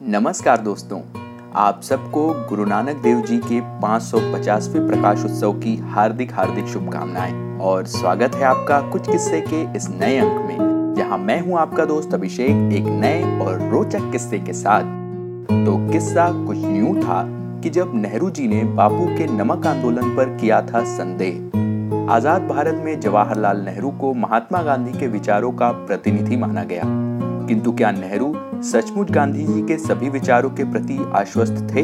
नमस्कार दोस्तों, आप सबको गुरु नानक देव जी के 550वें प्रकाश उत्सव की हार्दिक हार्दिक शुभकामनाएँ और स्वागत है आपका कुछ किस्से के इस नए अंक में, जहाँ मैं हूँ आपका दोस्त अभिषेक, एक नए और रोचक किस्से के साथ। तो किस्सा कुछ यूँ था कि जब नेहरू जी ने बापू के नमक आंदोलन पर किया था संदेह, आज़ाद भारत में जवाहरलाल नेहरू को महात्मा गांधी के विचारों का प्रतिनिधि माना गया। किंतु क्या नेहरू सचमुच गांधी जी के सभी विचारों के प्रति आश्वस्त थे।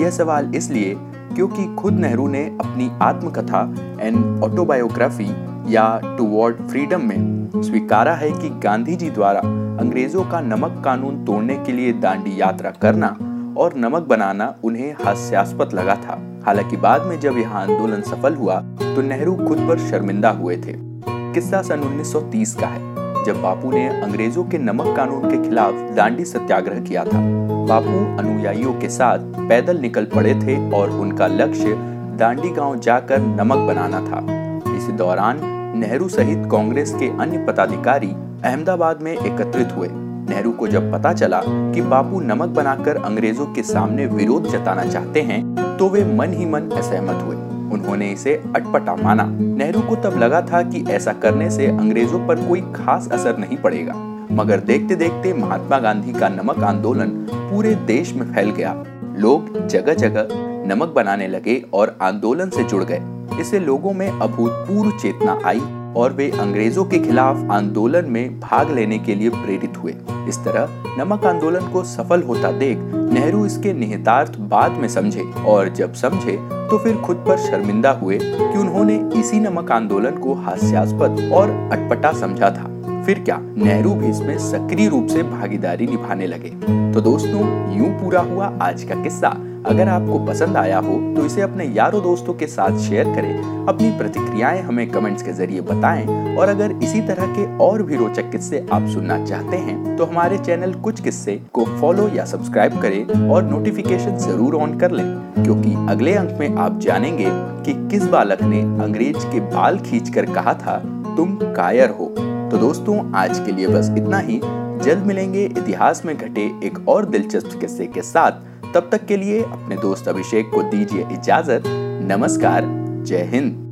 यह सवाल इसलिए, क्योंकि खुद नेहरू ने अपनी आत्मकथा एंड ऑटोबायोग्राफी या टुवर्ड फ्रीडम में स्वीकारा है कि गांधी जी द्वारा अंग्रेज़ों का नमक कानून तोड़ने के लिए दांडी यात्रा करना और नमक बनाना उन्हें हास्यास्पद लगा था। हालाँकि बाद में जब यह आंदोलन सफल हुआ तो नेहरू खुद पर शर्मिंदा हुए थे। किस्सा सन 1930 का है। जब बापू ने अंग्रेज़ों के नमक कानून के खिलाफ दांडी सत्याग्रह किया था। बापू अनुयायियों के साथ पैदल निकल पड़े थे और उनका लक्ष्य दांडी गाँव जाकर नमक बनाना था। इसी दौरान नेहरू सहित कांग्रेस के अन्य पदाधिकारी अहमदाबाद में एकत्रित हुए। नेहरू को जब पता चला कि बापू नमक बनाकर अंग्रेज़ों के सामने विरोध जताना चाहते हैं तो वे मन ही मन असहमत हुए। उन्होंने इसे अटपटा माना। नेहरू को तब लगा था कि ऐसा करने से अंग्रेज़ों पर कोई खास असर नहीं पड़ेगा। मगर देखते देखते महात्मा गांधी का नमक आंदोलन पूरे देश में फैल गया। लोग जगह जगह नमक बनाने लगे और आंदोलन से जुड़ गए। इससे लोगों में अभूतपूर्व चेतना आई। और वे अंग्रेज़ों के खिलाफ आंदोलन में भाग लेने के लिए प्रेरित हुए। इस तरह नमक आंदोलन को सफल होता देख नेहरू इसके निहितार्थ बाद में समझे और जब समझे तो फिर खुद पर शर्मिंदा हुए कि उन्होंने इसी नमक आंदोलन को हास्यास्पद और अटपटा समझा था। फिर क्या नेहरू भी इसमें सक्रिय रूप से भागीदारी निभाने लगे? तो दोस्तों, यूँ पूरा हुआ आज का किस्सा। अगर आपको पसंद आया हो तो इसे अपने यारों दोस्तों के साथ शेयर करें। अपनी प्रतिक्रियाएँ हमें कमेंट्स के ज़रिए बताएँ। और अगर इसी तरह के और भी रोचक किस्से आप सुनना चाहते हैं तो हमारे चैनल कुछ किस्से को फॉलो या सब्सक्राइब करें और नोटिफिकेशन ज़रूर ऑन कर लें। क्योंकि अगले अंक में आप जानेंगे कि किस बालक ने अंग्रेज़ के बाल खींचकर कहा था, तुम कायर हो। तो दोस्तों, आज के लिए बस इतना ही। जल्द मिलेंगे इतिहास में घटे एक और दिलचस्प किस्से के साथ। तब तक के लिए अपने दोस्त अभिषेक को दीजिए इजाज़त। नमस्कार जय हिंद।